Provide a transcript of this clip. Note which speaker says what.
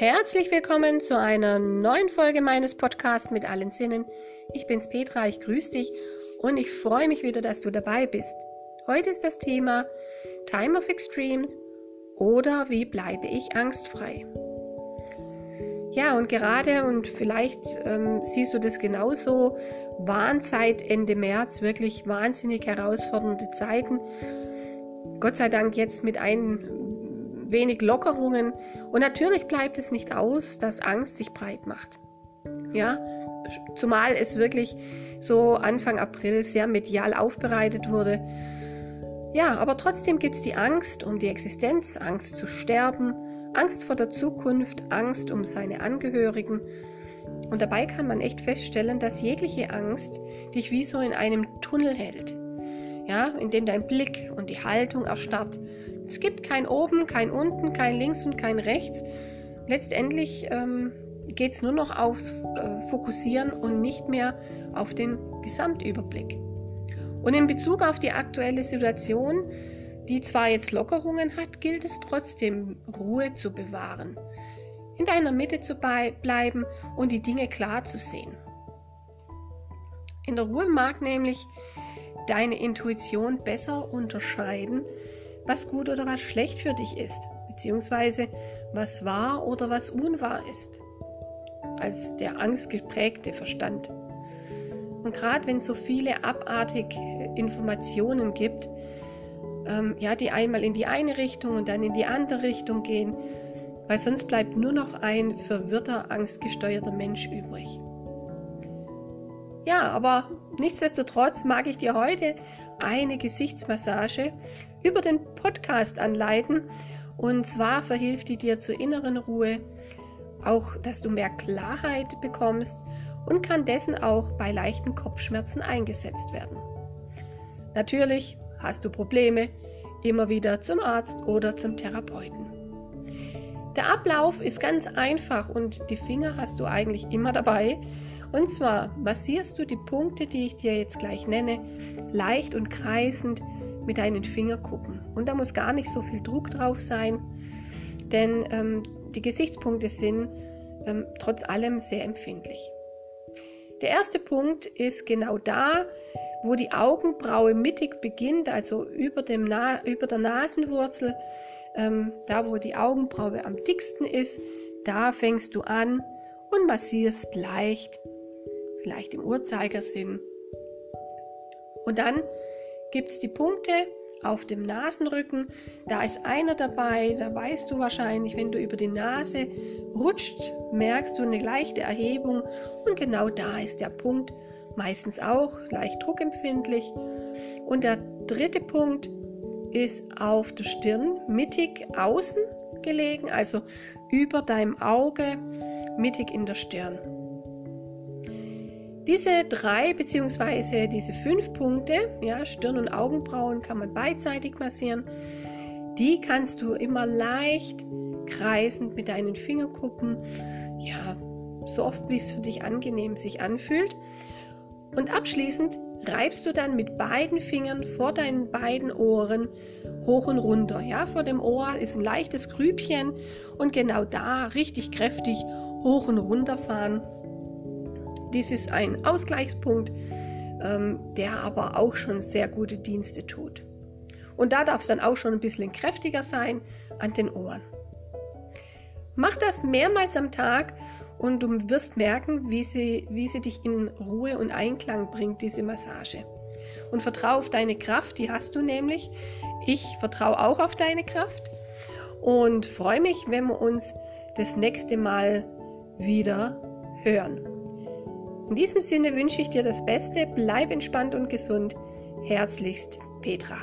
Speaker 1: Herzlich willkommen zu einer neuen Folge meines Podcasts mit allen Sinnen. Ich bin's Petra, ich grüße dich und ich freue mich wieder, dass du dabei bist. Heute ist das Thema Time of Extremes oder wie bleibe ich angstfrei. Ja, und gerade, und vielleicht ähm, siehst du das genauso, Warnzeit Ende März, wirklich wahnsinnig herausfordernde Zeiten. Gott sei Dank jetzt mit ein wenig Lockerungen. Und natürlich bleibt es nicht aus, dass Angst sich breit macht. Ja, zumal es wirklich so Anfang April sehr medial aufbereitet wurde. Ja, aber trotzdem gibt es die Angst um die Existenz, Angst zu sterben, Angst vor der Zukunft, Angst um seine Angehörigen. Und dabei kann man echt feststellen, dass jegliche Angst dich wie so in einem Tunnel hält. Ja, in dem dein Blick und die Haltung erstarrt es gibt kein Oben, kein Unten, kein Links und kein Rechts. Letztendlich ähm, geht es nur noch aufs äh, Fokussieren und nicht mehr auf den Gesamtüberblick. Und in Bezug auf die aktuelle Situation, die zwar jetzt Lockerungen hat, gilt es trotzdem, Ruhe zu bewahren, in deiner Mitte zu bleiben und die Dinge klar zu sehen. In der Ruhe mag nämlich deine Intuition besser unterscheiden, was gut oder was schlecht für dich ist, beziehungsweise was wahr oder was unwahr ist, als der angstgeprägte Verstand. Und gerade wenn es so viele abartige Informationen gibt, ähm, ja, die einmal in die eine Richtung und dann in die andere Richtung gehen, weil sonst bleibt nur noch ein verwirrter, angstgesteuerter Mensch übrig. Ja, aber nichtsdestotrotz mag ich dir heute eine Gesichtsmassage über den Podcast anleiten. Und zwar verhilft die dir zur inneren Ruhe, auch dass du mehr Klarheit bekommst und kann dessen auch bei leichten Kopfschmerzen eingesetzt werden. Natürlich hast du Probleme, immer wieder zum Arzt oder zum Therapeuten. Der Ablauf ist ganz einfach und die Finger hast du eigentlich immer dabei. Und zwar massierst du die Punkte, die ich dir jetzt gleich nenne, leicht und kreisend mit deinen Fingerkuppen. Und da muss gar nicht so viel Druck drauf sein, denn ähm, die Gesichtspunkte sind ähm, trotz allem sehr empfindlich. Der erste Punkt ist genau da, wo die Augenbraue mittig beginnt, also über, dem Na über der Nasenwurzel, ähm, da wo die Augenbraue am dicksten ist, da fängst du an und massierst leicht, vielleicht im Uhrzeigersinn. Und dann gibt es die Punkte auf dem Nasenrücken. Da ist einer dabei, da weißt du wahrscheinlich, wenn du über die Nase rutscht, merkst du eine leichte Erhebung und genau da ist der Punkt, meistens auch leicht druckempfindlich. Und der dritte Punkt ist auf der Stirn, mittig außen gelegen, also über deinem Auge, mittig in der Stirn. Diese drei bzw. diese fünf Punkte, ja, Stirn und Augenbrauen kann man beidseitig massieren, die kannst du immer leicht kreisend mit deinen Fingerkuppen, ja, so oft wie es für dich angenehm sich anfühlt. Und abschließend reibst du dann mit beiden Fingern vor deinen beiden Ohren hoch und runter. Ja, vor dem Ohr ist ein leichtes Grübchen und genau da richtig kräftig hoch und runter fahren. Dies ist ein Ausgleichspunkt, ähm, der aber auch schon sehr gute Dienste tut. Und da darf es dann auch schon ein bisschen kräftiger sein an den Ohren. Mach das mehrmals am Tag und du wirst merken, wie sie, wie sie dich in Ruhe und Einklang bringt, diese Massage. Und vertraue auf deine Kraft, die hast du nämlich. Ich vertraue auch auf deine Kraft und freue mich, wenn wir uns das nächste Mal wieder hören. In diesem Sinne wünsche ich dir das Beste, bleib entspannt und gesund. Herzlichst, Petra.